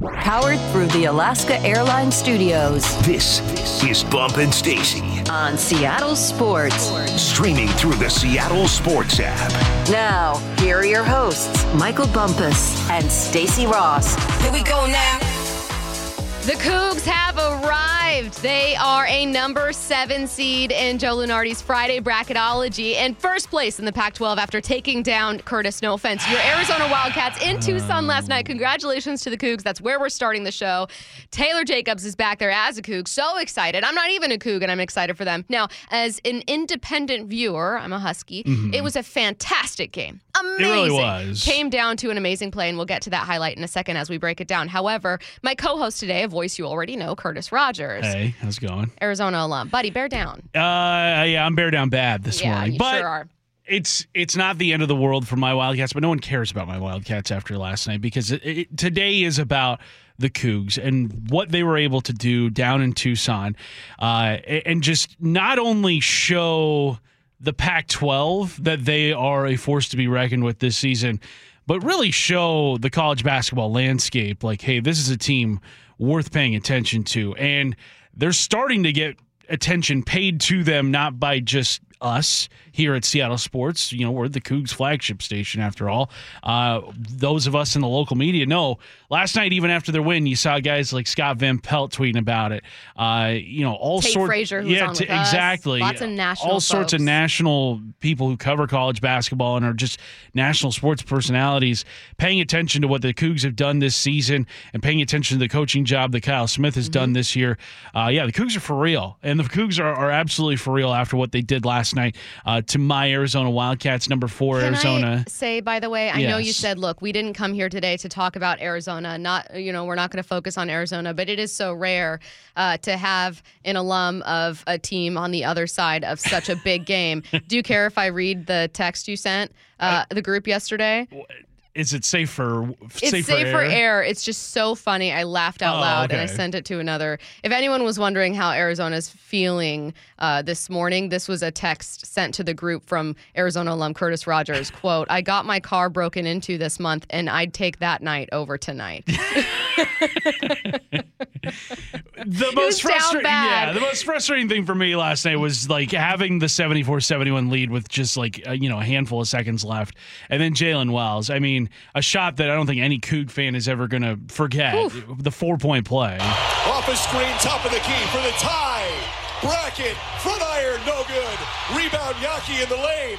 Powered through the Alaska Airlines Studios This is Bump and Stacy, on Seattle Sports. streaming through the Seattle Sports app. Now, here are your hosts, Michael Bumpus and Stacy Ross. Here we go now. The Cougs have arrived. They are a number seven seed in Joe Lunardi's Friday bracketology and first place in the Pac 12 after taking down Curtis. No offense. Your Arizona Wildcats in Tucson last night. Congratulations to the Cougs. That's where we're starting the show. Taylor Jacobs is back there as a Coug. So excited. I'm not even a Coug and I'm excited for them. Now, as an independent viewer, I'm a Husky, it was a fantastic game. Amazing. Mm-hmm. really was. Came down to an amazing play, and we'll get to that highlight in a second as we break it down. However, my co host today, a voice you already know, Curtis Rogers, Hey, how's it going? Arizona alum. Buddy, bear down. Uh, yeah, I'm bear down bad this yeah, morning, you but sure are. it's it's not the end of the world for my Wildcats. But no one cares about my Wildcats after last night because it, it, today is about the Cougs and what they were able to do down in Tucson, uh, and just not only show the Pac-12 that they are a force to be reckoned with this season, but really show the college basketball landscape like, hey, this is a team worth paying attention to, and they're starting to get attention paid to them not by just us here at Seattle Sports. You know, we're the Cougs flagship station after all. Uh, those of us in the local media know. Last night, even after their win, you saw guys like Scott Van Pelt tweeting about it. Uh, you know, all sorts. Yeah, t- exactly. Lots of national all sorts of national people who cover college basketball and are just national sports personalities paying attention to what the Cougs have done this season and paying attention to the coaching job that Kyle Smith has Mm-hmm. done this year. Uh, yeah, the Cougs are for real, and the Cougs are, are absolutely for real after what they did last night uh, to my Arizona Wildcats, number four Can Arizona. I say, by the way, I know you said, look, we didn't come here today to talk about Arizona. Not, you know, we're not going to focus on Arizona, but it is so rare uh, to have an alum of a team on the other side of such a big game. Do you care if I read the text you sent uh, the group yesterday? Is it safe for It's safe, safe, for, air. It's just so funny. I laughed out Oh, loud and I sent it to another. If anyone was wondering how Arizona's feeling uh, this morning, this was a text sent to the group from Arizona alum Curtis Rogers. Quote, I got my car broken into this month and I'd take that night over tonight. The most frustrating, yeah, the most frustrating thing for me last night was like having the 74-71 lead with just like uh, you know a handful of seconds left, and then Jalen Wells. I mean, a shot that I don't think any Coug fan is ever gonna forget. The four point play. Off a screen, top of the key for the tie. Bracket, front iron, no good. Rebound, Yaki in the lane.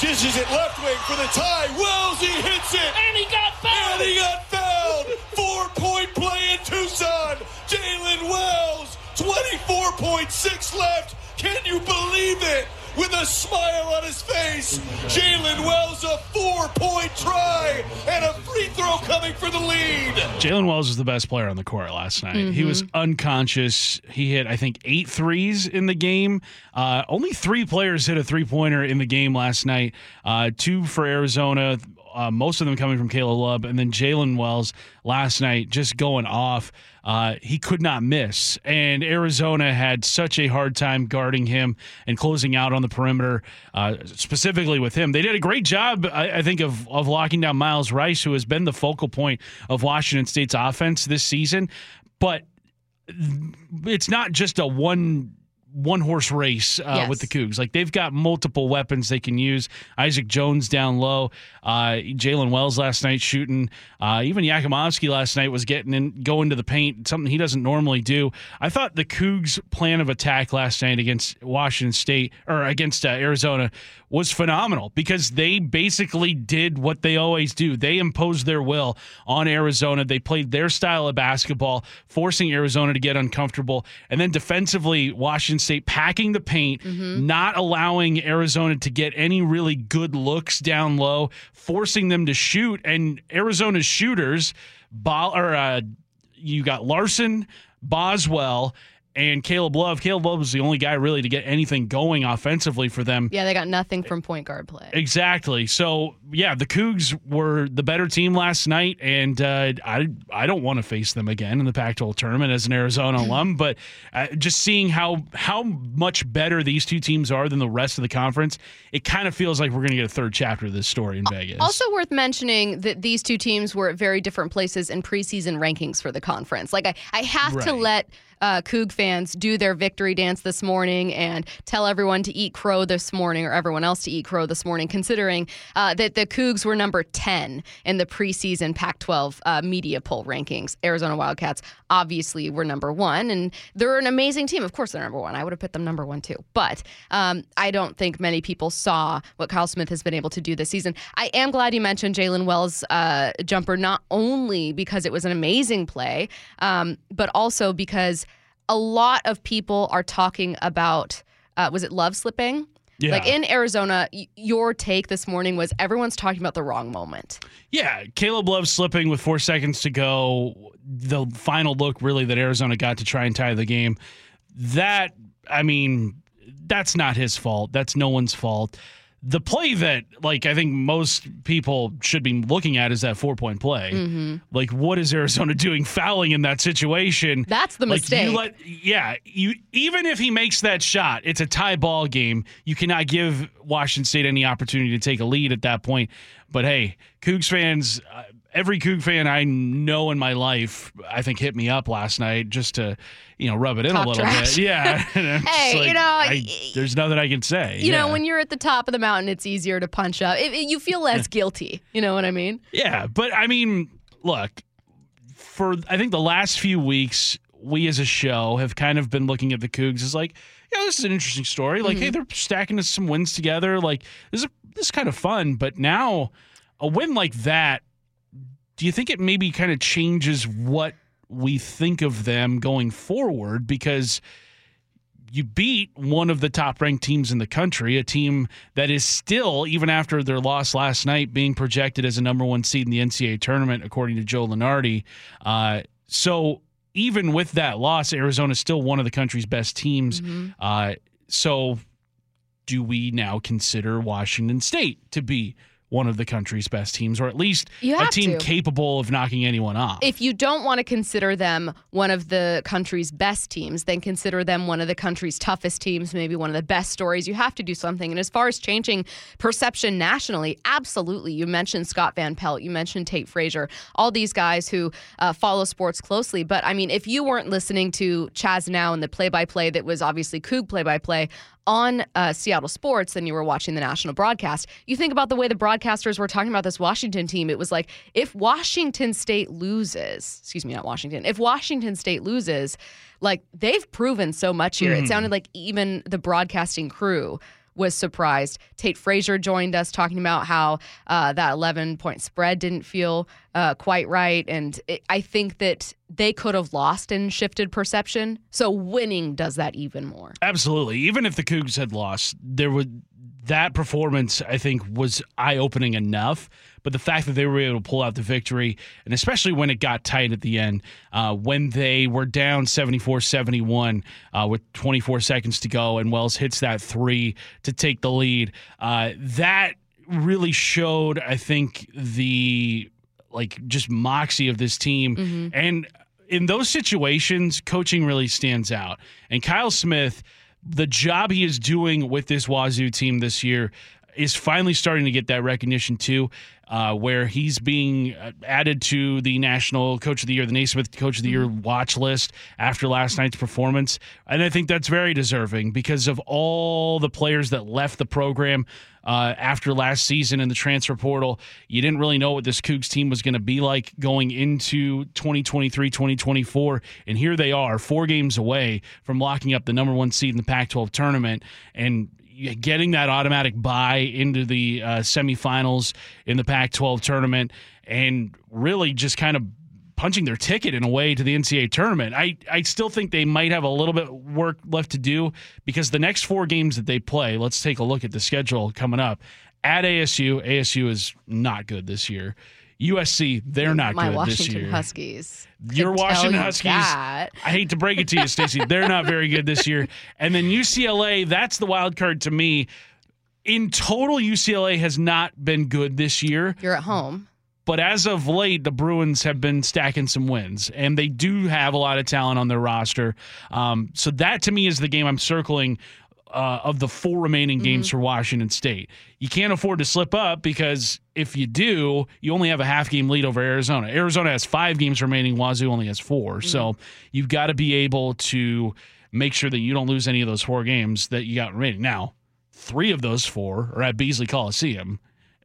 Dishes it left wing for the tie. Wells, he hits it. And he got fouled. And he got fouled. Four point play in Tucson. Jalen Wells, 24.6 left. Can you believe it? With a smile on his face, Jalen Wells a four point try and a free throw coming for the lead. Jalen Wells was the best player on the court last night. He was unconscious. He hit, I think, eight threes in the game. Uh, only three players hit a three pointer in the game last night. Uh, two for Arizona, uh, most of them coming from Caleb Love, and then Jalen Wells last night just going off. Uh, he could not miss, and Arizona had such a hard time guarding him and closing out on the perimeter, uh, specifically with him. They did a great job, I, I think, of of locking down Myles Rice, who has been the focal point of Washington State's offense this season. But it's not just a one one horse race uh, Yes. with the Cougs. Like they've got multiple weapons they can use. Isaac Jones down low, uh, Jalen Wells last night shooting. Uh, even Jakimovski last night was getting in, going to the paint, something he doesn't normally do. I thought the Cougs' plan of attack last night against Washington State or against uh, Arizona was phenomenal because they basically did what they always do. They imposed their will on Arizona. They played their style of basketball, forcing Arizona to get uncomfortable. And then defensively, Washington State packing the paint, not allowing Arizona to get any really good looks down low, forcing them to shoot. And Arizona's shooters, Bo- or uh, you got Larsson, Boswell, and Caleb Love. Caleb Love was the only guy really to get anything going offensively for them. Yeah, they got nothing from point guard play. Exactly. So yeah, the Cougs were the better team last night, and uh, I I don't want to face them again in the Pac-12 tournament as an Arizona alum. But uh, just seeing how how much better these two teams are than the rest of the conference, it kind of feels like we're going to get a third chapter of this story in Vegas. Also worth mentioning that these two teams were at very different places in preseason rankings for the conference. Like I, I have to let uh, Coug fans do their victory dance this morning and tell everyone to eat crow this morning or everyone else to eat crow this morning, considering uh, that the Cougs were number 10 in the preseason Pac 12 uh, media poll rankings. Arizona Wildcats obviously were number one, and they're an amazing team. Of course, they're number one. I would have put them number one too. But um, I don't think many people saw what Kyle Smith has been able to do this season. I am glad you mentioned Jalen Wells' uh, jumper, not only because it was an amazing play, um, but also because a lot of people are talking about uh, was it love slipping? Yeah. Like in Arizona, y- your take this morning was everyone's talking about the wrong moment. Yeah, Caleb Love slipping with four seconds to go. The final look, really, that Arizona got to try and tie the game. That, I mean, that's not his fault. That's no one's fault. The play that, like, I think most people should be looking at is that four point play. Mm-hmm. Like, what is Arizona doing fouling in that situation? That's the Like, mistake. You let, yeah, you even if he makes that shot, it's a tie ball game. You cannot give Washington State any opportunity to take a lead at that point. But hey, Cougs fans, uh, every Coug fan I know in my life, I think hit me up last night just to, you know, rub it in Talk a little trash. bit. Yeah. And I'm just Hey, you know, I- there's nothing I can say. You know, when you're at the top of the mountain, it's easier to punch up. It, it- you feel less guilty. You know what I mean? Yeah, but I mean, look, for I think the last few weeks, we as a show have kind of been looking at the Cougs as like, yeah, this is an interesting story. Like, hey, mm-hmm. they're stacking us some wins together. Like, this is this is kind of fun. But now, a win like that, do you think it maybe kind of changes what we think of them going forward? Because you beat one of the top ranked teams in the country, a team that is still, even after their loss last night, being projected as a number one seed in the NCAA tournament, according to Joe Lunardi. Uh, so even with that loss, Arizona is still one of the country's best teams. Mm-hmm. Uh, so do we now consider Washington State to be one of the country's best teams, or at least a team to. capable of knocking anyone off? If you don't want to consider them one of the country's best teams, then consider them one of the country's toughest teams, maybe one of the best stories. You have to do something. And as far as changing perception nationally, absolutely. You mentioned Scott Van Pelt, you mentioned Tate Frazier, all these guys who uh, follow sports closely. But I mean, if you weren't listening to Chazanow and the play by play that was obviously Coug play by play, on uh, Seattle Sports than you were watching the national broadcast. You think about the way the broadcasters were talking about this Washington team. It was like if Washington State loses, excuse me, not Washington, if Washington State loses, like they've proven so much here. It sounded like even the broadcasting crew was surprised. Tate Frazier joined us talking about how uh, that 11 point spread didn't feel uh, quite right. And it, I think that they could have lost and shifted perception. So winning does that even more. Absolutely. Even if the Cougs had lost, there would that performance I think was eye opening enough. But the fact that they were able to pull out the victory, and especially when it got tight at the end, uh, when they were down 74 71 uh, with 24 seconds to go, and Wells hits that three to take the lead, uh, that really showed, I think, the like just moxie of this team. And in those situations, coaching really stands out. And Kyle Smith, the job he is doing with this Wazoo team this year is finally starting to get that recognition too, uh, where he's being uh, added to the National Coach of the Year, the Naismith Coach of the Year watch list after last night's performance. And I think that's very deserving because of all the players that left the program uh, after last season in the transfer portal. You didn't really know what this Cougs team was going to be like going into 2023, 2024. And here they are, four games away from locking up the number one seed in the Pac 12 tournament. And getting that automatic bye into the uh, semifinals in the Pac 12 tournament and really just kind of punching their ticket in a way to the NCAA tournament. I, I still think they might have a little bit work left to do because the next four games that they play, let's take a look at the schedule coming up. At ASU, ASU is not good this year. USC, they're not My good Washington this year. Huskies. Your Washington you Huskies. that. I hate to break it to you, Stacy. They're not very good this year. And then UCLA, that's the wild card to me. In total, UCLA has not been good this year. You're at home. But as of late, the Bruins have been stacking some wins, and they do have a lot of talent on their roster. Um, so that to me is the game I'm circling uh, of the four remaining games for Washington State. You can't afford to slip up because if you do, you only have a half game lead over Arizona. Arizona has five games remaining, Wazoo only has 4 So you've got to be able to make sure that you don't lose any of those four games that you got remaining. Now, three of those four are at Beasley Coliseum.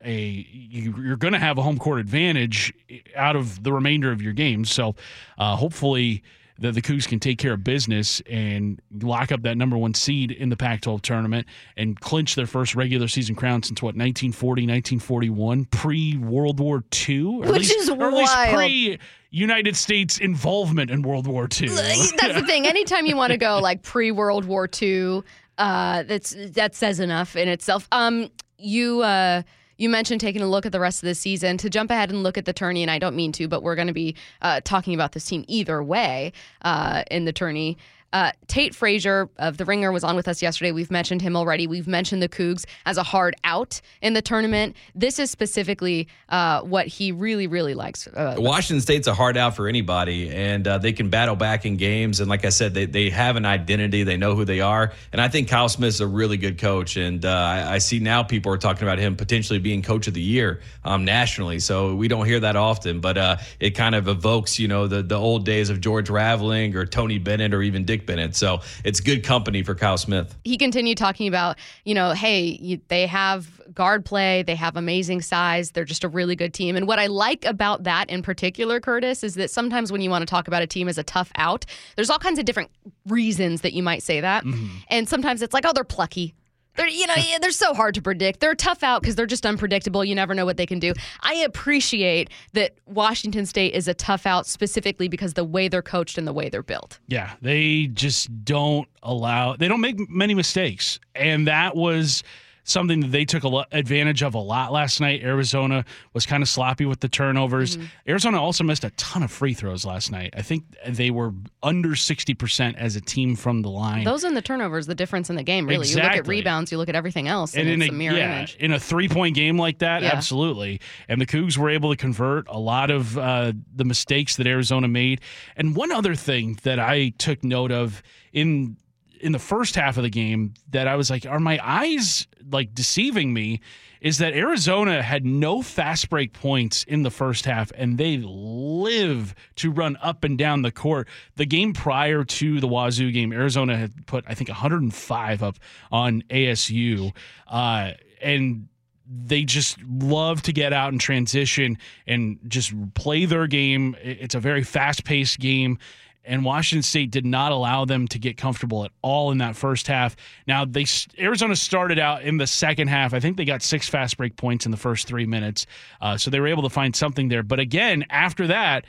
A you, you're going to have a home court advantage out of the remainder of your games. So uh, hopefully the, the Cougs can take care of business and lock up that number one seed in the Pac-12 tournament and clinch their first regular season crown since what 1940, 1941, pre World War II, or at Which least, is or at least wild. pre United States involvement in World War II. That's the thing. Anytime you want to go like pre World War II, uh, that's that says enough in itself. Um, you uh, you mentioned taking a look at the rest of the season to jump ahead and look at the tourney, and I don't mean to, but we're going to be uh, talking about this team either way uh, in the tourney. Uh, Tate Frazier of The Ringer was on with us yesterday. We've mentioned him already. We've mentioned the Cougs as a hard out in the tournament. This is specifically uh, what he really, really likes. Uh, Washington State's a hard out for anybody, and uh, they can battle back in games. And like I said, they, they have an identity. They know who they are. And I think Kyle Smith's a really good coach. And uh, I, I see now people are talking about him potentially being coach of the year um, nationally. So we don't hear that often, but uh, it kind of evokes, you know, the, the old days of George Raveling or Tony Bennett or even Dick Bennett. So it's good company for Kyle Smith. he continued talking about, you know, hey, you, they have guard play, they have amazing size, they're just a really good team. And what I like about that in particular, Curtis, is that sometimes when you want to talk about a team as a tough out, there's all kinds of different reasons that you might say that. Mm-hmm. And sometimes it's like, oh, they're plucky. They're, you know, they're so hard to predict. They're a tough out because they're just unpredictable. You never know what they can do. I appreciate that Washington State is a tough out specifically because the way they're coached and the way they're built. Yeah, they just don't allow. They don't make many mistakes, and that was something that they took a advantage of a lot last night. Arizona was kind of sloppy with the turnovers. Arizona also missed a ton of free throws last night. I think they were under sixty percent as a team from the line. Those and the turnovers, the difference in the game, really. You look at rebounds, you look at everything else, and, and it's in a mirror yeah, image. in a three point game like that, Yeah. absolutely. And the Cougs were able to convert a lot of uh, the mistakes that Arizona made. And one other thing that I took note of in in the first half of the game that I was like, are my eyes like deceiving me? Is that Arizona had no fast break points in the first half, and they live to run up and down the court. The game prior to the Wazoo game, Arizona had put, I think, 105 up on ASU. Uh, and they just love to get out and transition and just play their game. It's a very fast paced game. And Washington State did not allow them to get comfortable at all in that first half. Now they Arizona started out in the second half. I think they got six fast break points in the first three minutes, uh, so they were able to find something there. But again, after that,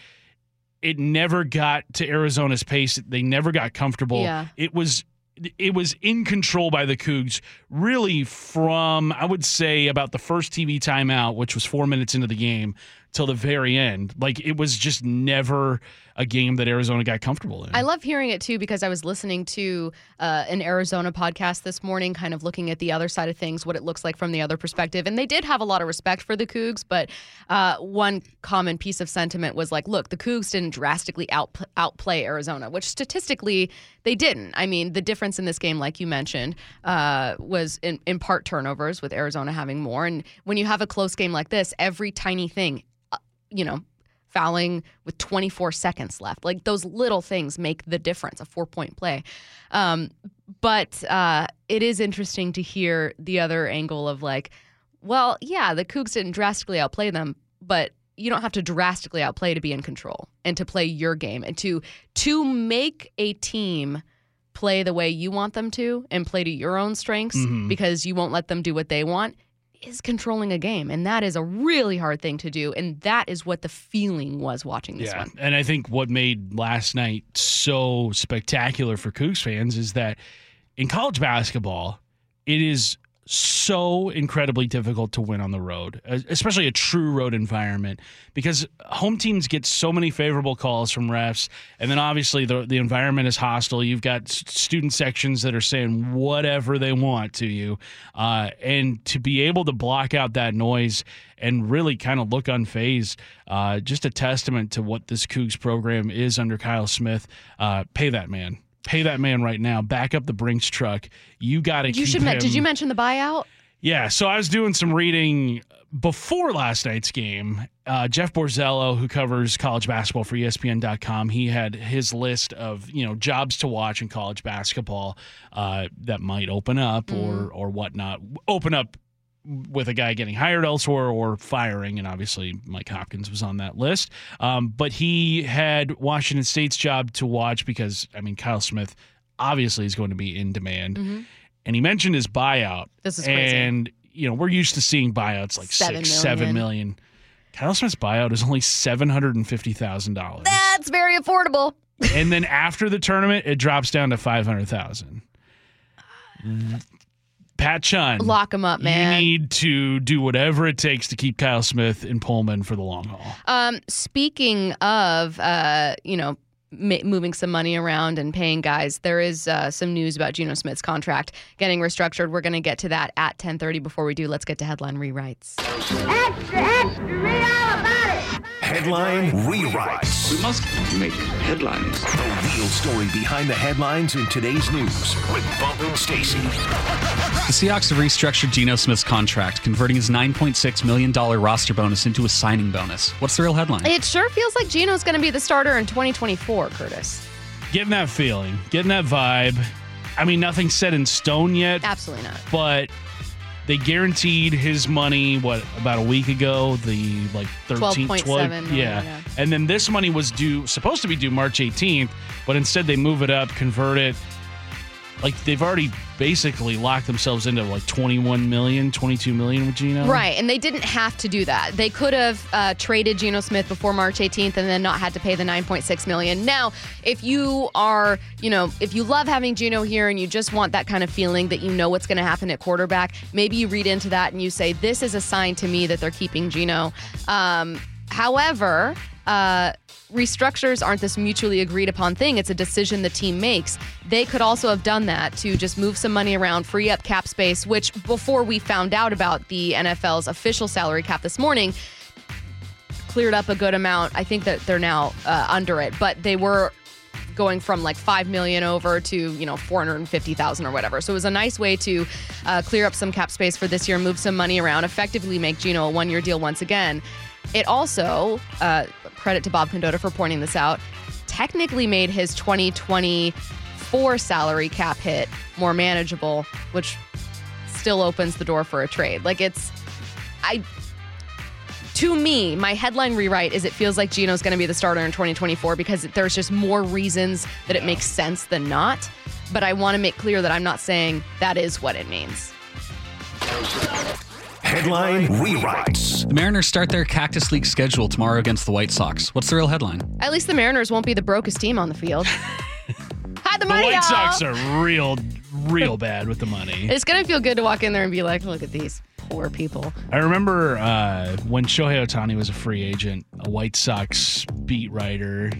it never got to Arizona's pace. They never got comfortable. Yeah. It was it was in control by the Cougs really from I would say about the first TV timeout, which was four minutes into the game, till the very end. Like it was just never a game that Arizona got comfortable in. I love hearing it too because I was listening to uh, an Arizona podcast this morning, kind of looking at the other side of things, what it looks like from the other perspective. And they did have a lot of respect for the Cougs, but uh, one common piece of sentiment was like, look, the Cougs didn't drastically out, outplay Arizona, which statistically they didn't. I mean, the difference in this game, like you mentioned, uh, was in, in part turnovers, with Arizona having more. And when you have a close game like this, every tiny thing, you know, fouling with 24 seconds left. Like those little things make the difference, a four point play. Um, but uh, it is interesting to hear the other angle of like, well, yeah, the Cougs didn't drastically outplay them, but you don't have to drastically outplay to be in control and to play your game and to to make a team play the way you want them to and play to your own strengths because you won't let them do what they want is controlling a game and that is a really hard thing to do and that is what the feeling was watching this yeah, one. and I think what made last night so spectacular for Cougs fans is that in college basketball, it is so incredibly difficult to win on the road, especially a true road environment, because home teams get so many favorable calls from refs, and then obviously the the environment is hostile. You've got student sections that are saying whatever they want to you, uh, and to be able to block out that noise and really kind of look unfazed, uh, just a testament to what this Cougs program is under Kyle Smith. Uh, pay that man. Pay that man right now. Back up the Brinks truck. You got to. You should. Men- did you mention the buyout? Yeah, so I was doing some reading before last night's game. Uh, Jeff Borzello, who covers college basketball for ESPN.com, he had his list of you know jobs to watch in college basketball uh, that might open up or or whatnot. Open up with a guy getting hired elsewhere or firing, and obviously Mike Hopkins was on that list. Um, but he had Washington State's job to watch because I mean Kyle Smith obviously is going to be in demand, and he mentioned his buyout. This is crazy. And you know we're used to seeing buyouts like Seven six, seven million. million. Kyle Smith's buyout is only seven hundred and fifty thousand dollars, That's very affordable. and then after the tournament, it drops down to five hundred thousand. Pat Chun, Lock him up, man. you need to do whatever it takes to keep Kyle Smith in Pullman for the long haul. Um, speaking of, uh, you know, ma- moving some money around and paying guys, there is uh, some news about Geno Smith's contract getting restructured. We're going to get to that at 10:30. Before we do, let's get to headline rewrites. Extra, extra, read all about it. Headline rewrites. We must make headlines. The real story behind the headlines in today's news with Bump and Stacy. The Seahawks have restructured Geno Smith's contract, converting his $9.6 million roster bonus into a signing bonus. What's the real headline? It sure feels like Geno's going to be the starter in 2024, Curtis. Getting that feeling, getting that vibe. I mean, nothing's set in stone yet, Absolutely not. but they guaranteed his money what about a week ago the like 13th 12.7 12 million, yeah. yeah. and then this money was due supposed to be due march 18th but instead they move it up convert it like they've already basically locked themselves into like 21 million 22 million with Geno Right, and they didn't have to do that. They could have uh, traded Geno Smith before March 18th and then not had to pay the 9.6 million. Now, if you are, you know, if you love having Geno here and you just want that kind of feeling that you know what's going to happen at quarterback, maybe you read into that and you say this is a sign to me that they're keeping Geno. Um, however, uh, restructures aren't this mutually agreed upon thing. It's a decision the team makes. They could also have done that to just move some money around, free up cap space, which before we found out about the NFL's official salary cap this morning, cleared up a good amount. I think that they're now uh, under it, but they were going from like 5 million over to you know 450,000 or whatever. So it was a nice way to uh, clear up some cap space for this year, move some money around, effectively make Geno a one-year deal once again. It also uh, credit to Bob Condotta for pointing this out. Technically made his 2024 salary cap hit more manageable, which still opens the door for a trade. Like it's I to me, my headline rewrite is it feels like Geno's going to be the starter in 2024 because there's just more reasons that it makes sense than not. But I want to make clear that I'm not saying that is what it means. Headline rewrites. The Mariners start their Cactus League schedule tomorrow against the White Sox. What's the real headline? At least the Mariners won't be the brokest team on the field. Hide the the money, White y'all. Sox are real real bad with the money It's going to feel good to walk in there and be like, look at these poor people. I remember uh, when Shohei Ohtani was a free agent, a White Sox beat writer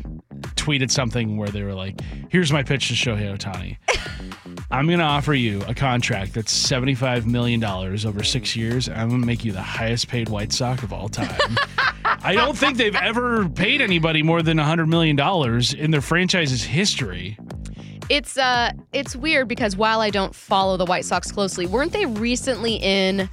tweeted something where they were like, "Here's my pitch to Shohei Ohtani. I'm going to offer you a contract that's 75 million dollars over six years. And I'm going to make you the highest paid White Sox of all time." I don't think they've ever paid anybody more than 100 million dollars in their franchise's history. It's uh it's weird because while I don't follow the White Sox closely, weren't they recently in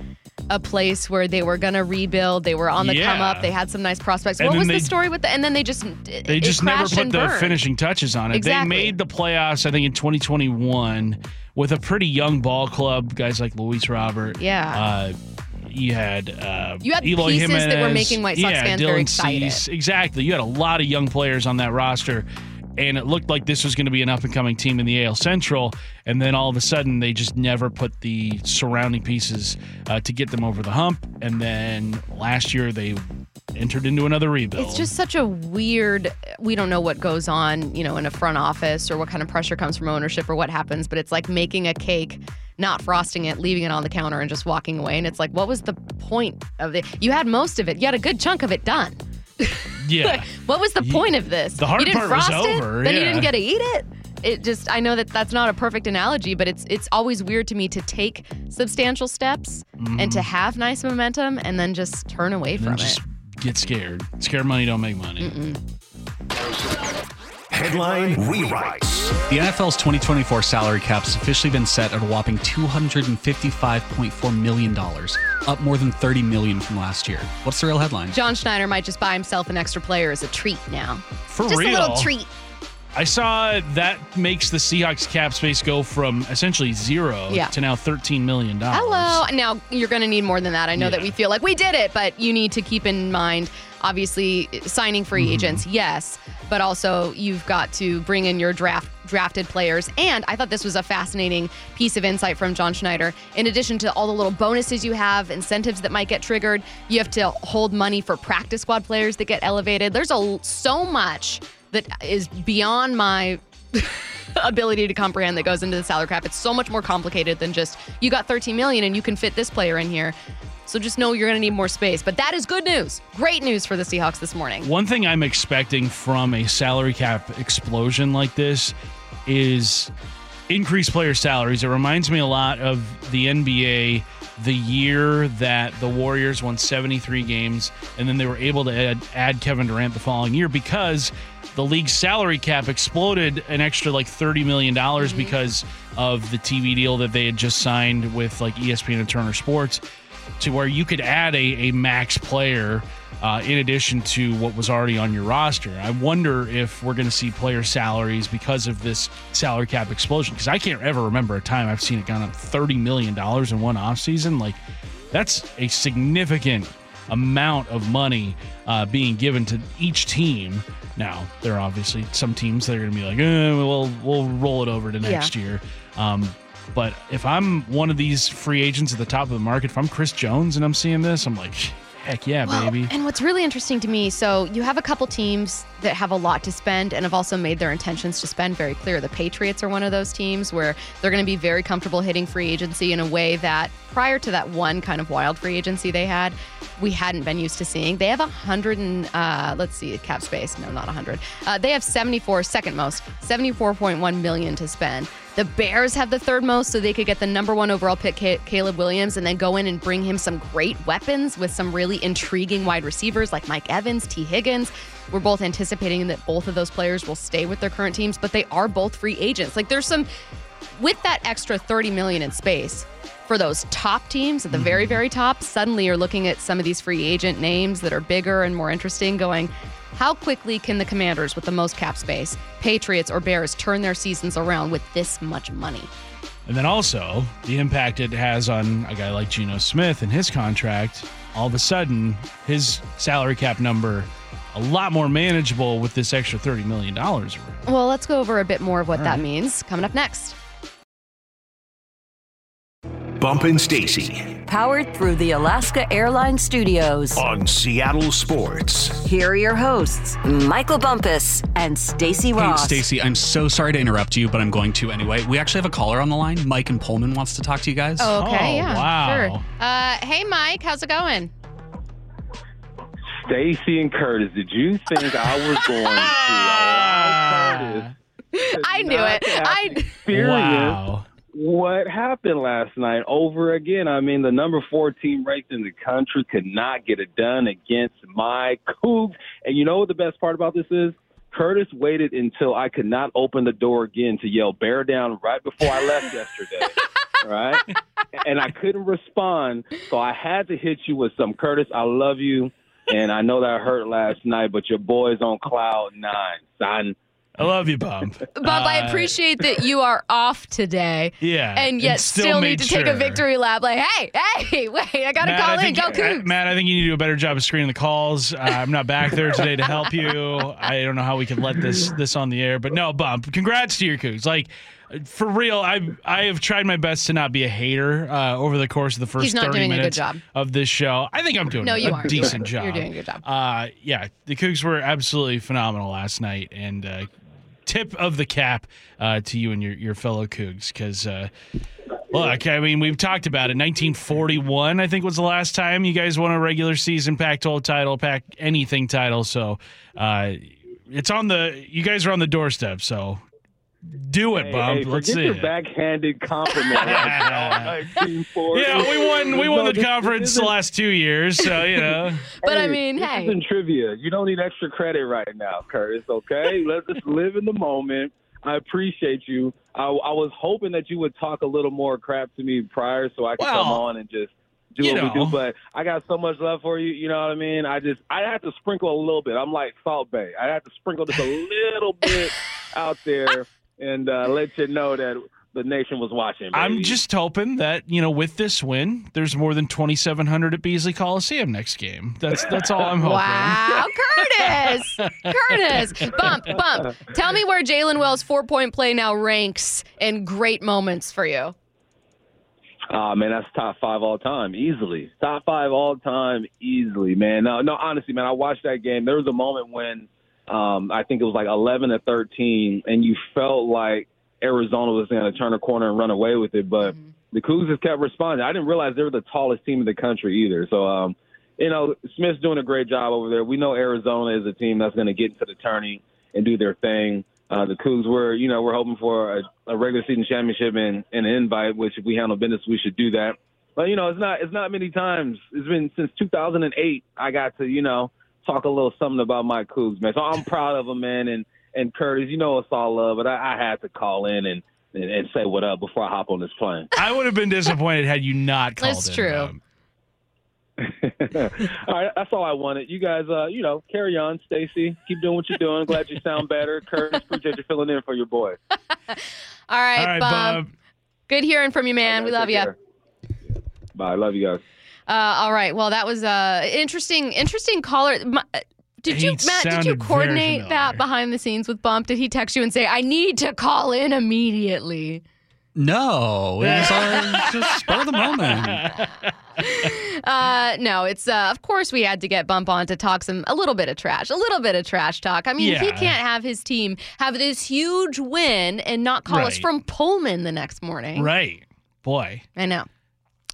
a place where they were gonna rebuild? They were on the come up. They had some nice prospects. And what was they- the story with the? And then they just They just never put the finishing touches on it. Exactly. They made the playoffs, I think, in 2021 with a pretty young ball club, guys like Luis Robert. Yeah. Uh, you had uh, You had Eloy pieces that were making White Sox yeah, fans Dylan very excited. Cease. Exactly. You had a lot of young players on that roster. And it looked like this was going to be an up and coming team in the AL Central. And then all of a sudden, they just never put the surrounding pieces uh, to get them over the hump. And then last year, they entered into another rebuild. It's just such a weird. We don't know what goes on, you know, in a front office or what kind of pressure comes from ownership or what happens. But it's like making a cake not frosting it, leaving it on the counter, and just walking away. And it's like, what was the point of it? You had most of it. You had a good chunk of it done. Yeah. Like, what was the point of this? the hard you didn't part was frost over, It? Then you didn't get to eat it. It just I know that that's not a perfect analogy, but it's it's always weird to me to take substantial steps and to have nice momentum and then just turn away Mm-hmm. And from it. just get scared. Scared money don't make money. Headline rewrites. The NFL's 2024 salary cap has officially been set at a whopping $255.4 million, up more than 30 million from last year. What's the real headline? John Schneider might just buy himself an extra player as a treat now. For just real. a little treat. I saw that makes the Seahawks cap space go from essentially zero Yeah. to now $13 million. Hello. Now you're going to need more than that. I know that we feel like we did it, but you need to keep in mind, obviously, signing free Mm-hmm. agents, yes, but also you've got to bring in your draft drafted players. And I thought this was a fascinating piece of insight from John Schneider. In addition to all the little bonuses you have, incentives that might get triggered, you have to hold money for practice squad players that get elevated. There's a so much that is beyond my ability to comprehend that goes into the salary cap. It's so much more complicated than just you got 13 million and you can fit this player in here. So just know you're going to need more space. But that is good news. Great news for the Seahawks this morning. One thing I'm expecting from a salary cap explosion like this is increased player salaries. It reminds me a lot of the NBA the year that the Warriors won 73 games and then they were able to add, add Kevin Durant the following year because the league's salary cap exploded an extra like $30 million mm-hmm. because of the TV deal that they had just signed with like ESPN and Turner Sports to where you could add a, a max player uh, in addition to what was already on your roster. I wonder if we're going to see player salaries because of this salary cap explosion. Because I can't ever remember a time I've seen it gone up $30 million in one offseason. Like, that's a significant amount of money uh, being given to each team. Now, there are obviously some teams that are going to be like, eh, we'll, we'll roll it over to next year. Um, but if I'm one of these free agents at the top of the market, if I'm Chris Jones and I'm seeing this, I'm like, heck yeah, Well, baby. And what's really interesting to me, so you have a couple teams that have a lot to spend and have also made their intentions to spend very clear. The Patriots are one of those teams where they're going to be very comfortable hitting free agency in a way that prior to that one kind of wild free agency they had, we hadn't been used to seeing. They have a hundred and uh, let's see, cap space. No, not a hundred. Uh, they have 74, second most, 74.1 million to spend. The Bears have the third most, so they could get the number one overall pick, Caleb Williams, and then go in and bring him some great weapons with some really intriguing wide receivers like Mike Evans, Tee Higgins. We're both anticipating that both of those players will stay with their current teams, but they are both free agents. Like there's some with that extra 30 million in space for those top teams at the very mm-hmm. very top suddenly you're looking at some of these free agent names that are bigger and more interesting going how quickly can the commanders with the most cap space patriots or bears turn their seasons around with this much money And then also the impact it has on a guy like Geno Smith and his contract. All of a sudden, his salary cap number a lot more manageable with this extra $30 million. well let's go over a bit more of what that means coming up next Bumpin' Stacy Powered through the Alaska Airlines Studios. on Seattle Sports. Here are your hosts, Michael Bumpus and Stacy Hey, Stacy, I'm so sorry to interrupt you, but I'm going to anyway. We actually have a caller on the line. Mike and Pullman wants to talk to you guys. okay Oh, yeah wow. sure uh, hey mike how's it going Stacy and Curtis, did you think I was going to allow Curtis to I knew it. I- to experience Wow. What happened last night over again? I mean, the number four team ranked in the country could not get it done against my Cougs. And you know what the best part about this is? Curtis waited until I could not open the door again to yell "bear down" right before I left yesterday. Right, and I couldn't respond, so I had to hit you with some Curtis. I love you, and I know that hurt last night, but your boy's on cloud nine, son. I love you, Bump. Bob, I Uh, appreciate that you are off today. Yeah, And yet and still still, need to take a victory lap. Like, hey, hey, wait, I got to call I in. Go Cougs. Matt, I think you need to do a better job of screening the calls. Uh, I'm not back there today to help you. I don't know how we can let this this on the air, but no, bump. Congrats to your Cougs. Like for real, I I have tried my best to not be a hater uh, over the course of the first He's 30 doing a good minutes of this show. I think I'm doing No, a you are. decent job. You're doing a good job. Uh, yeah, the Cougs were absolutely phenomenal last night, and uh, tip of the cap uh, to you and your your fellow Cougs because. Uh, Look, I mean, we've talked about it. 1941, I think, was the last time you guys won a regular season Pac-12 title, Pac anything title. So uh, it's on the. You guys are on the doorstep. So do it, Hey, Bump. hey, Let's see your it. backhanded compliment. right Yeah, we won. We won No, the this- conference this the last two years. So you know. But I mean, this hey. isn't trivia. You don't need extra credit right now, Curtis. Okay, let's just live in the moment. I appreciate you. I, I was hoping that you would talk a little more crap to me prior, so I could come on and just do you what we do. But I got so much love for you. You know what I mean? I just I have to sprinkle a little bit. I'm like Salt Bae. I have to sprinkle just a little bit out there and uh, let you know that the nation was watching. I'm just hoping that you know, with this win, there's more than 2,700 at Beasley Coliseum next game. That's that's all I'm hoping. Wow, Curtis! Curtis! Bump, bump. Tell me where Jalen Wells' four point play now ranks in great moments for you. Ah, man, that's top five all time, easily. Top five all time, easily, man. No, no, honestly, man, I watched that game. There was a moment when um, I think it was like 11 to 13, and you felt like Arizona was going to turn a corner and run away with it, but the Cougs just kept responding. I didn't realize they were the tallest team in the country either. So, um, you know, Smith's doing a great job over there. We know Arizona is a team that's going to get into the tourney and do their thing. Uh, the Cougs were, you know, we're hoping for a, a regular season championship and, and an invite, which if we handle business, we should do that. But you know, it's not it's not many times. It's been since 2008 I got to you know talk a little something about my Cougs, man. So I'm proud of them, man. And and Curtis, you know it's all love, but I, I had to call in and, and and say what up before I hop on this plane. I would have been disappointed had you not called That's in, true. Bump. all right, that's all I wanted. You guys, uh, you know, carry on, Stacy. Keep doing what you're doing. Glad you sound better. Curtis, appreciate you filling in for your boy. All right, All right, Bump. Bump. Good hearing from you, man. we love you. care. Bye. Love you guys. Uh, all right. Well, that was uh, interesting. Interesting caller. M- uh, Did He you, Matt? Did you coordinate that behind the scenes with Bump? Did he text you and say, "I need to call in immediately"? No, it was uh, just spur of the moment. Uh, no, it's uh, of course we had to get Bump on to talk some a little bit of trash, a little bit of trash talk. I mean, he can't have his team have this huge win and not call us from Pullman the next morning. Right, boy. I know.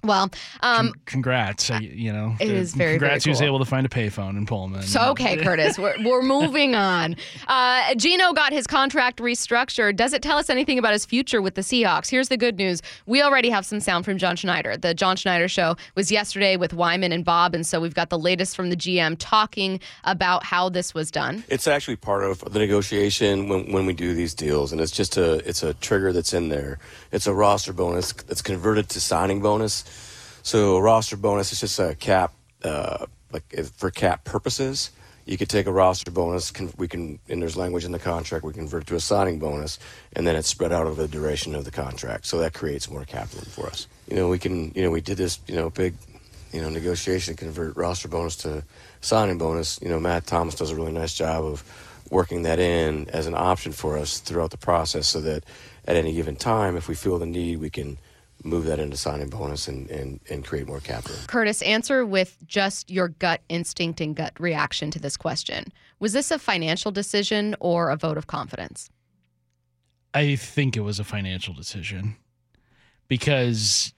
Well, um, Congrats. I, you know, It is very, very congrats. He was cool. able to find a payphone in Pullman. So okay, Curtis, we're, we're moving on. Uh, Geno got his contract restructured. Does it tell us anything about his future with the Seahawks? Here's the good news: we already have some sound from John Schneider. The John Schneider show was yesterday with Wyman and Bob, and so we've got the latest from the GM talking about how this was done. It's actually part of the negotiation when, when we do these deals, and it's just a it's a trigger that's in there. It's a roster bonus that's converted to signing bonus. So a roster bonus is just a cap, uh, like for cap purposes. You could take a roster bonus. Can, we can, and there's language in the contract. We convert to a signing bonus, and then it's spread out over the duration of the contract. So that creates more cap room for us. You know, we can, you know, we did this, you know, big you know, negotiation to convert roster bonus to signing bonus. You know, Matt Thomas does a really nice job of working that in as an option for us throughout the process so that at any given time, if we feel the need, we can move that into signing bonus and, and, and create more capital. Curtis, answer with just your gut instinct and gut reaction to this question. Was this a financial decision or a vote of confidence? I think it was a financial decision because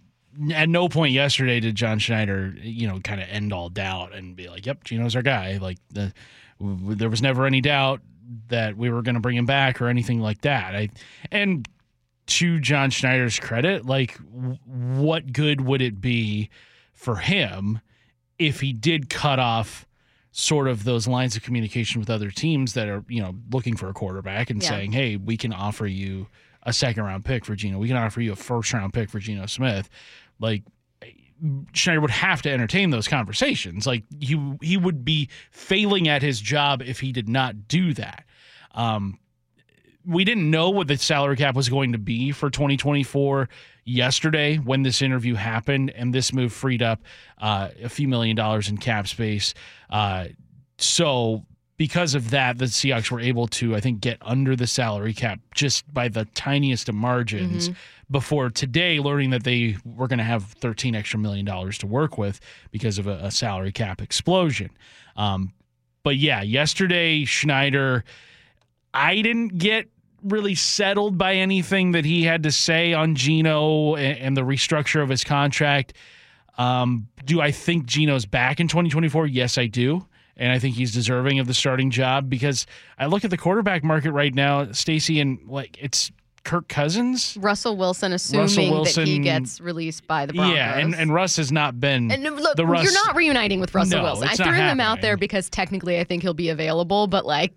at no point yesterday did John Schneider, you know, kind of end all doubt and be like, "Yep, Geno's our guy." Like the, w- there was never any doubt that we were going to bring him back or anything like that. I and to John Schneider's credit, like w- what good would it be for him if he did cut off sort of those lines of communication with other teams that are, you know, looking for a quarterback and Yeah. saying, "Hey, we can offer you a second round pick for Geno. We can offer you a first round pick for Geno Smith." Like Schneider would have to entertain those conversations. Like he he would be failing at his job if he did not do that. Um, we didn't know what the salary cap was going to be for 2024 yesterday when this interview happened, and this move freed up uh, a few million dollars in cap space. Uh, so because of that, the Seahawks were able to, I think, get under the salary cap just by the tiniest of margins. Before today, learning that they were going to have 13 extra million dollars to work with because of a, a salary cap explosion. Um, but yeah, yesterday Schneider, I didn't get really settled by anything that he had to say on Geno and, and the restructure of his contract. Um, do I think Geno's back in 2024? Yes, I do. And I think he's deserving of the starting job because I look at the quarterback market right now, Stacy, and like it's Kirk Cousins. Russell Wilson, assuming Russell that he gets released by the Broncos. Yeah, and, and Russ has not been And look, the Russ. you're not reuniting with Russell No, Wilson. I threw him out there because technically I think he'll be available, but like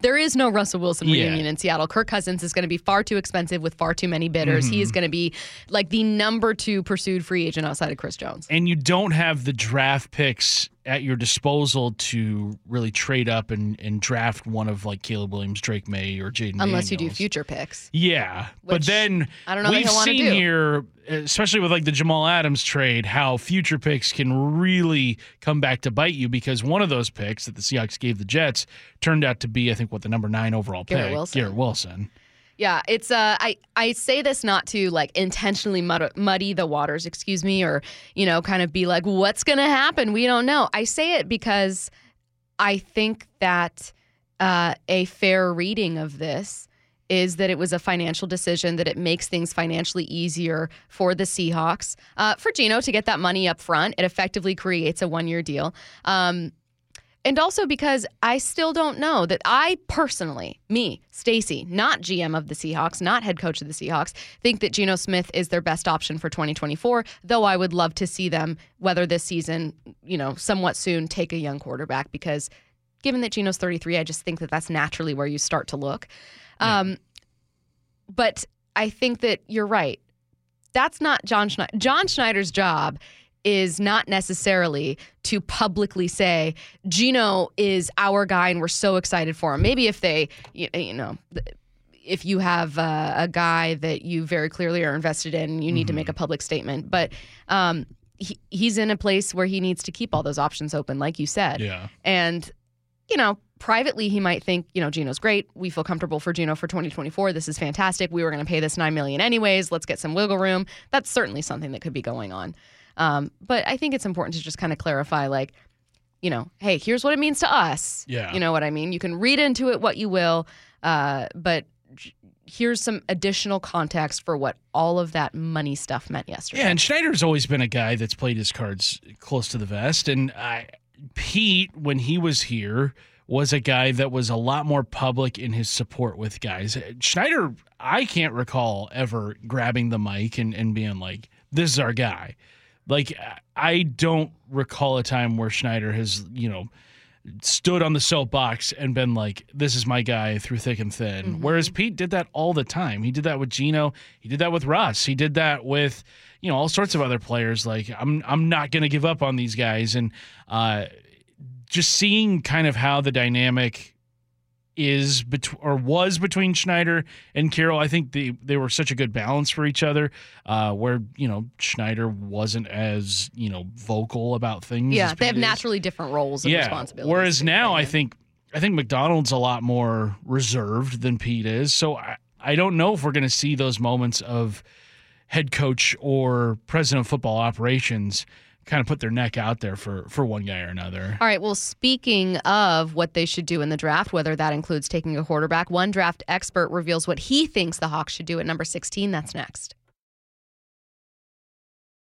there is no Russell Wilson Yeah. reunion in Seattle. Kirk Cousins is going to be far too expensive with far too many bidders. He Mm-hmm. is going to be like the number two pursued free agent outside of Chris Jones. and you don't have the draft picks at your disposal to really trade up and, and draft one of like Caleb Williams, Drake Maye, or Jayden. Unless you do future picks. Yeah, but then I don't know we've seen do. here, especially with like the Jamal Adams trade, how future picks can really come back to bite you because one of those picks that the Seahawks gave the Jets turned out to be, I think, what the number nine overall Garrett pick, Wilson. Garrett Wilson. Yeah, it's uh I I say this not to like intentionally mud- muddy the waters, excuse me, or you know, kind of be like what's going to happen? We don't know. I say it because I think that uh, a fair reading of this is that it was a financial decision that it makes things financially easier for the Seahawks. Uh, for Geno to get that money up front, it effectively creates a one-year deal. Um, and also because I still don't know that I personally, me, Stacy, not GM of the Seahawks, not head coach of the Seahawks, think that Geno Smith is their best option for 2024, though I would love to see them whether this season, you know, somewhat soon take a young quarterback because given that Geno's 33, I just think that that's naturally where you start to look. Um, but I think that you're right. That's not John Schneider. John Schneider's job is not necessarily to publicly say Geno is our guy and we're so excited for him. Maybe if they, you, you know, if you have uh, a guy that you very clearly are invested in, you need to make a public statement. But um, he, he's in a place where he needs to keep all those options open, like you said. Yeah. And, you know, privately, he might think, you know, Geno's great. We feel comfortable for Geno for 2024. This is fantastic. We were going to pay this nine million anyways. Let's get some wiggle room. That's certainly something that could be going on. Um, but I think it's important to just kind of clarify, like, you know, hey, here's what it means to us. Yeah. You know what I mean? You can read into it what you will, uh, but here's some additional context for what all of that money stuff meant yesterday. Yeah, and Schneider's always been a guy that's played his cards close to the vest. And I, Pete, when he was here, was a guy that was a lot more public in his support with guys. Schneider, I can't recall ever grabbing the mic and, and being like, this is our guy. Like, I don't recall a time where Schneider has, you know, stood on the soapbox and been like, "This is my guy through thick and thin." Whereas Pete did that all the time. He did that with Geno. He did that with Russ. He did that with you know all sorts of other players. Like, I'm I'm not going to give up on these guys. And uh, just seeing kind of how the dynamic is between or was between Schneider and Carroll. I think they they were such a good balance for each other. Uh, where you know Schneider wasn't as you know vocal about things. yeah, they have is. naturally different roles and responsibilities. Whereas now, I think I think Macdonald's a lot more reserved than Pete is. So I, I don't know if we're going to see those moments of head coach or president of football operations kind of put their neck out there for for one guy or another. All right. Well, speaking of what they should do in the draft, whether that includes taking a quarterback, one draft expert reveals what he thinks the Hawks should do at number 16. That's next.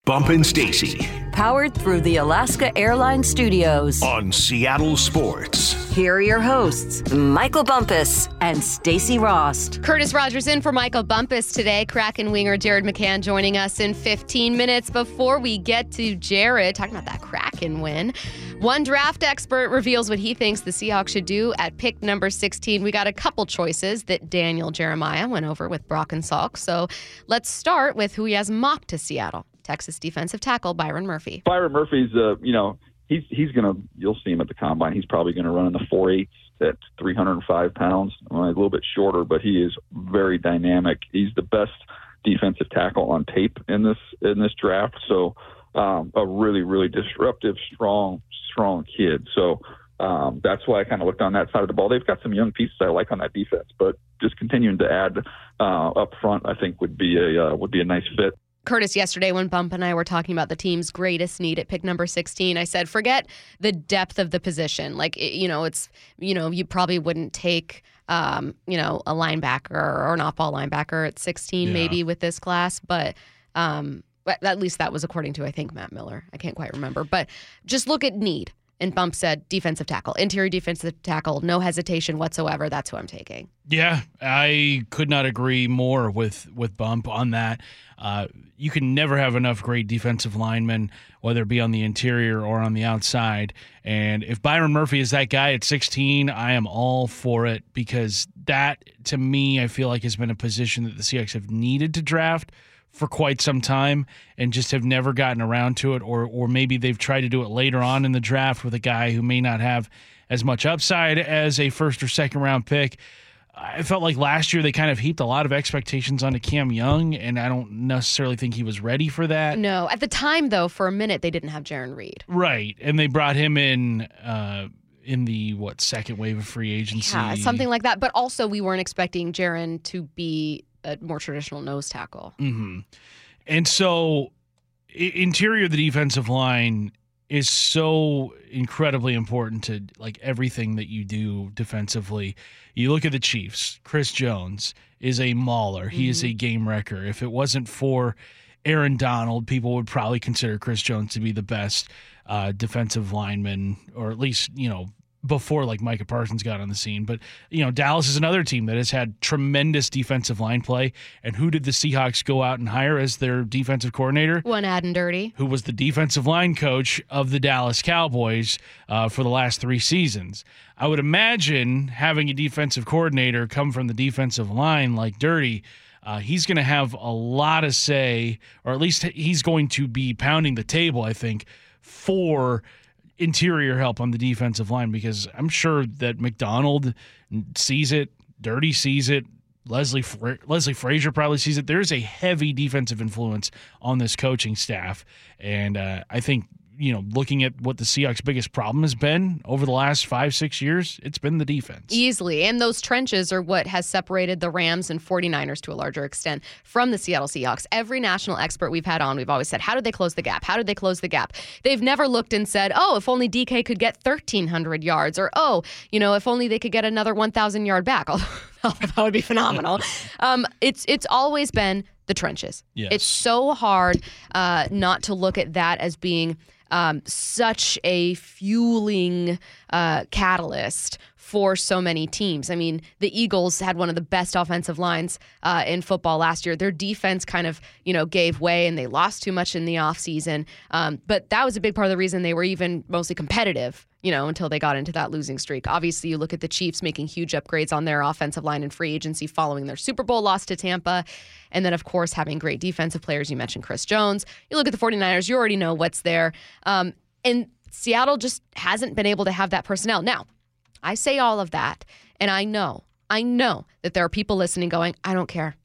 Bumpin' Stacy Powered through the Alaska Airlines Studios. on Seattle Sports. Here are your hosts, Michael Bumpus and Stacy Rost. Curtis Rogers in for Michael Bumpus today. Kraken winger Jared McCann joining us in 15 minutes. Before we get to Jared, talking about that Kraken win, one draft expert reveals what he thinks the Seahawks should do at pick number 16. We got a couple choices that Daniel Jeremiah went over with Brock and Salk. So let's start with who he has mocked to Seattle. Texas defensive tackle Byron Murphy. Byron Murphy's, uh, you know, he's he's gonna. You'll see him at the combine. He's probably gonna run in the four eights at 305 pounds. A little bit shorter, but he is very dynamic. He's the best defensive tackle on tape in this in this draft. So um, a really really disruptive, strong strong kid. So. Um, that's why I kind of looked on that side of the ball. They've got some young pieces I like on that defense, but just continuing to add uh, up front, I think would be a uh, would be a nice fit. Curtis, yesterday when Bump and I were talking about the team's greatest need at pick number 16, I said, forget the depth of the position. Like, you know, it's, you know, you probably wouldn't take um, you know, a linebacker or an off-ball linebacker at 16, Yeah. maybe with this class, but. Um, but at least that was according to I think Matt Miller. I can't quite remember, but just look at need. And Bump said defensive tackle, interior defensive tackle, no hesitation whatsoever. That's who I'm taking. Yeah, I could not agree more with with Bump on that. Uh, you can never have enough great defensive linemen, whether it be on the interior or on the outside. And if Byron Murphy is that guy at 16, I am all for it because that, to me, I feel like has been a position that the Seahawks have needed to draft for quite some time and just have never gotten around to it or or maybe they've tried to do it later on in the draft with a guy who may not have as much upside as a first or second round pick. I felt like last year they kind of heaped a lot of expectations onto Cam Young, and I don't necessarily think he was ready for that. No, at the time though, for a minute they didn't have Jarran Reed. Right, and they brought him in uh, in the what second wave of free agency, Yeah, something like that. But also, we weren't expecting Jarran to be a more traditional nose tackle. hmm And so, interior of the defensive line is so incredibly important to like everything that you do defensively. You look at the Chiefs. Chris Jones is a mauler. He is a game wrecker. If it wasn't for Aaron Donald, people would probably consider Chris Jones to be the best uh, defensive lineman, or at least you know before like Micah Parsons got on the scene. But you know, Dallas is another team that has had tremendous defensive line play. And who did the Seahawks go out and hire as their defensive coordinator? One Aden Durde. Who was the defensive line coach of the Dallas Cowboys uh, for the last three seasons? I would imagine having a defensive coordinator come from the defensive line like Durde. Uh, he's going to have a lot of say, or at least he's going to be pounding the table, I think, for interior help on the defensive line because I'm sure that Macdonald sees it, Durde sees it, Leslie Fra- Leslie Frazier probably sees it. There's a heavy defensive influence on this coaching staff, and uh, I think you know, looking at what the Seahawks' biggest problem has been over the last five six years, it's been the defense. Easily. And those trenches are what has separated the Rams and 49ers to a larger extent from the Seattle Seahawks. Every national expert we've had on, we've always said, how did they close the gap? How did they close the gap? They've never looked and said, oh, if only DK could get 1,300 yards, or oh, you know, if only they could get another 1,000 yard back. that would be phenomenal. um, it's it's always been the trenches. Yes. It's so hard uh, not to look at that as being um, such a fueling uh, catalyst for so many teams. I mean, the Eagles had one of the best offensive lines uh, in football last year. Their defense kind of, you know, gave way and they lost too much in the offseason. Um, but that was a big part of the reason they were even mostly competitive, you know, until they got into that losing streak. Obviously, you look at the Chiefs making huge upgrades on their offensive line and free agency following their Super Bowl loss to Tampa. And then, of course, having great defensive players. You mentioned Chris Jones. You look at the 49ers, you already know what's there. Um, and Seattle just hasn't been able to have that personnel. Now, I say all of that, and I know, I know that there are people listening going, I don't care.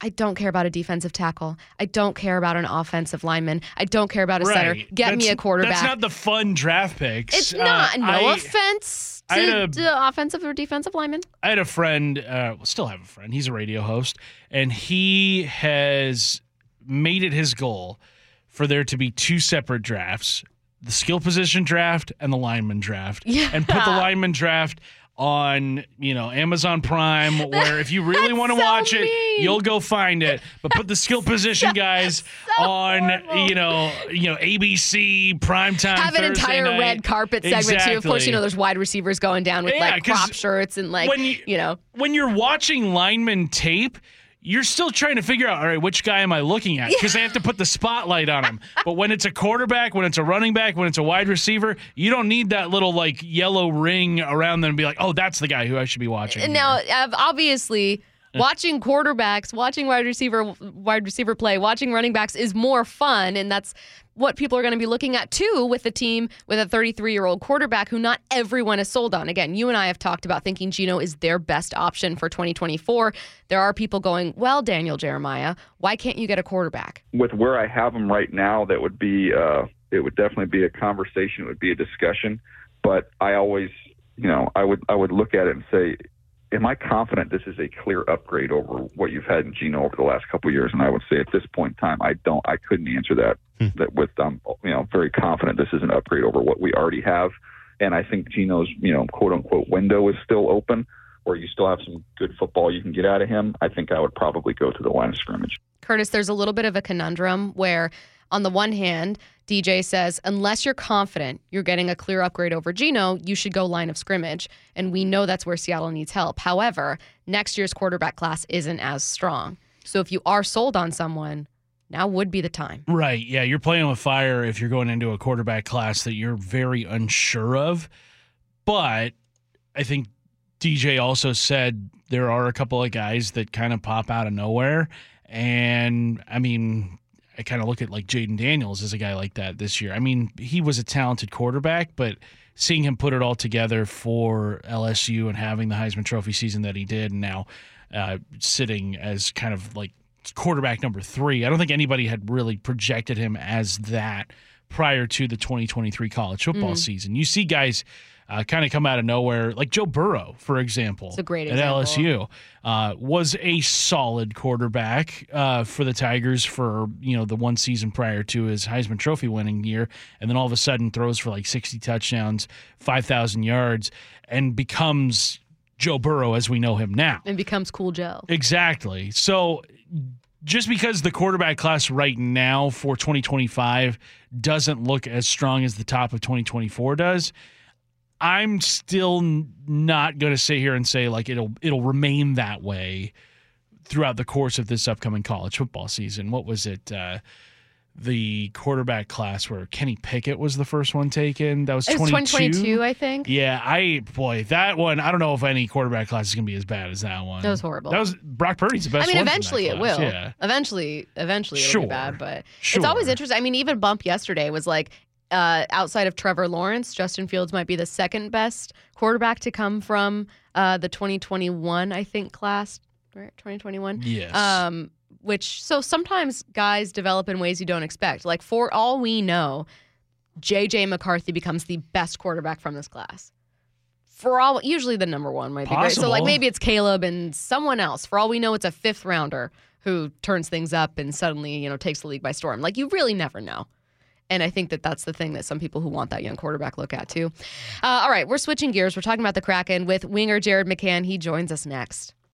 I don't care about a defensive tackle. I don't care about an offensive lineman. I don't care about a center. Right. Get me a quarterback. That's not the fun draft picks. it's Uh, not. no I- offense to, a- to offensive or defensive lineman. I had a friend, uh, well, still have a friend. He's a radio host, and he has made it his goal for there to be two separate drafts: the skill position draft and the lineman draft, Yeah. and put the lineman draft on you know Amazon Prime, where if you really want to so watch it, you'll go find it. But put the skill position guys on you know you know ABC primetime. Have an Thursday entire night. red carpet segment too. Of course, you know there's wide receivers going down with Yeah, like crop shirts and like when you- you know. when you're watching lineman tape, you're still trying to figure out, all right, which guy am I looking at? Because they have to put the spotlight on him. But when it's a quarterback, when it's a running back, when it's a wide receiver, you don't need that little like yellow ring around them and be like, oh, that's the guy who I should be watching. Here. now, uh, obviously, watching quarterbacks, watching wide receiver, wide receiver play, watching running backs is more fun, and that's what people are going to be looking at too with a team with a 33 year old quarterback who not everyone is sold on. Again, you and I have talked about thinking Geno is their best option for 2024. There are people going, well, Daniel Jeremiah, why can't you get a quarterback? with where I have them right now, that would be uh, it would definitely be a conversation. It would be a discussion. But I always, you know, I would I would look at it and say, am I confident this is a clear upgrade over what you've had in Geno over the last couple of years? And I would say at this point in time, I don't, I couldn't answer that. That with um, you know, very confident this is an upgrade over what we already have. And I think Geno's, you know, quote unquote window is still open. where you still have some good football you can get out of him, I think I would probably go to the line of scrimmage. Curtis, there's a little bit of a conundrum where, on the one hand, DJ says, unless you're confident you're getting a clear upgrade over Geno, you should go line of scrimmage. And we know that's where Seattle needs help. However, next year's quarterback class isn't as strong. So if you are sold on someone, now would be the time. Right. Yeah. You're playing with fire if you're going into a quarterback class that you're very unsure of. But I think DJ also said there are a couple of guys that kind of pop out of nowhere. And I mean, I kind of look at like Jayden Daniels as a guy like that this year. I mean, he was a talented quarterback, but seeing him put it all together for LSU and having the Heisman Trophy season that he did, and now uh, sitting as kind of like quarterback number three, I don't think anybody had really projected him as that prior to the 2023 college football Mm. season. You see guys uh, kind of come out of nowhere, like Joe Burrow, for example. It's a great at example. LSU uh, was a solid quarterback uh, for the Tigers for you know the one season prior to his Heisman Trophy winning year, and then all of a sudden throws for like sixty touchdowns, five thousand yards, and becomes Joe Burrow as we know him now. And becomes Cool Joe. Exactly. So just because the quarterback class right now for 2025 doesn't look as strong as the top of 2024 does, I'm still not going to sit here and say like it'll it'll remain that way throughout the course of this upcoming college football season. What was it? Uh, the quarterback class where Kenny Pickett was the first one taken. That was It was 22. 2022, I think. Yeah, I boy, that one. I don't know if any quarterback class is gonna be as bad as that one. That was horrible. That was Brock Purdy's the best. I mean, one from that eventually it will. Yeah. Eventually, eventually it'll Sure. be bad, but Sure. it's always interesting. I mean, even Bump yesterday was like, uh, outside of Trevor Lawrence, Justin Fields might be the second best quarterback to come from uh, the 2021, I think, class. Right, 2021. Yes. Um, which so sometimes guys develop in ways you don't expect. Like for all we know, JJ McCarthy becomes the best quarterback from this class. For all usually the number one might be great. So like maybe it's Caleb and someone else. For all we know, it's a fifth rounder who turns things up and suddenly you know takes the league by storm. Like you really never know. And I think that that's the thing that some people who want that young quarterback look at too. Uh, all right, we're switching gears. We're talking about the Kraken with winger Jared McCann. He joins us next.